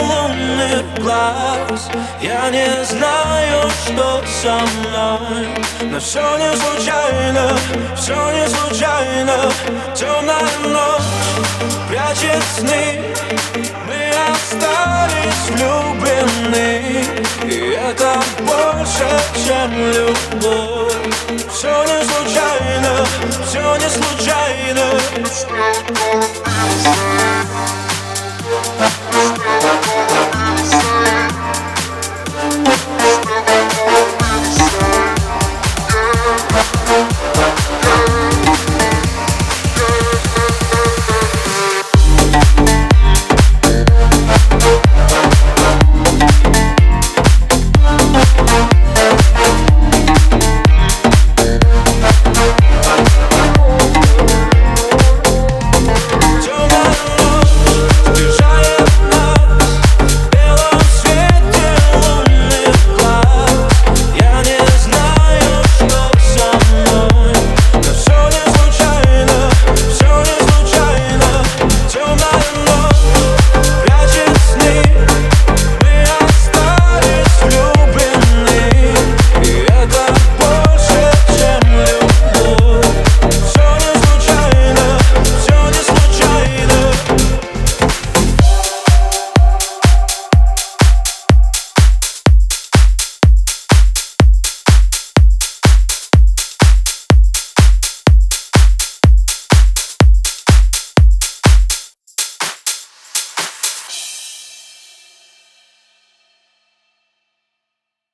лунных глаз. Я не знаю, что со мной Но все не случайно, все не случайно. Темная ночь прячет сны. Мы остались влюблены И это больше, чем любовь. Все не случайно, все не случайно.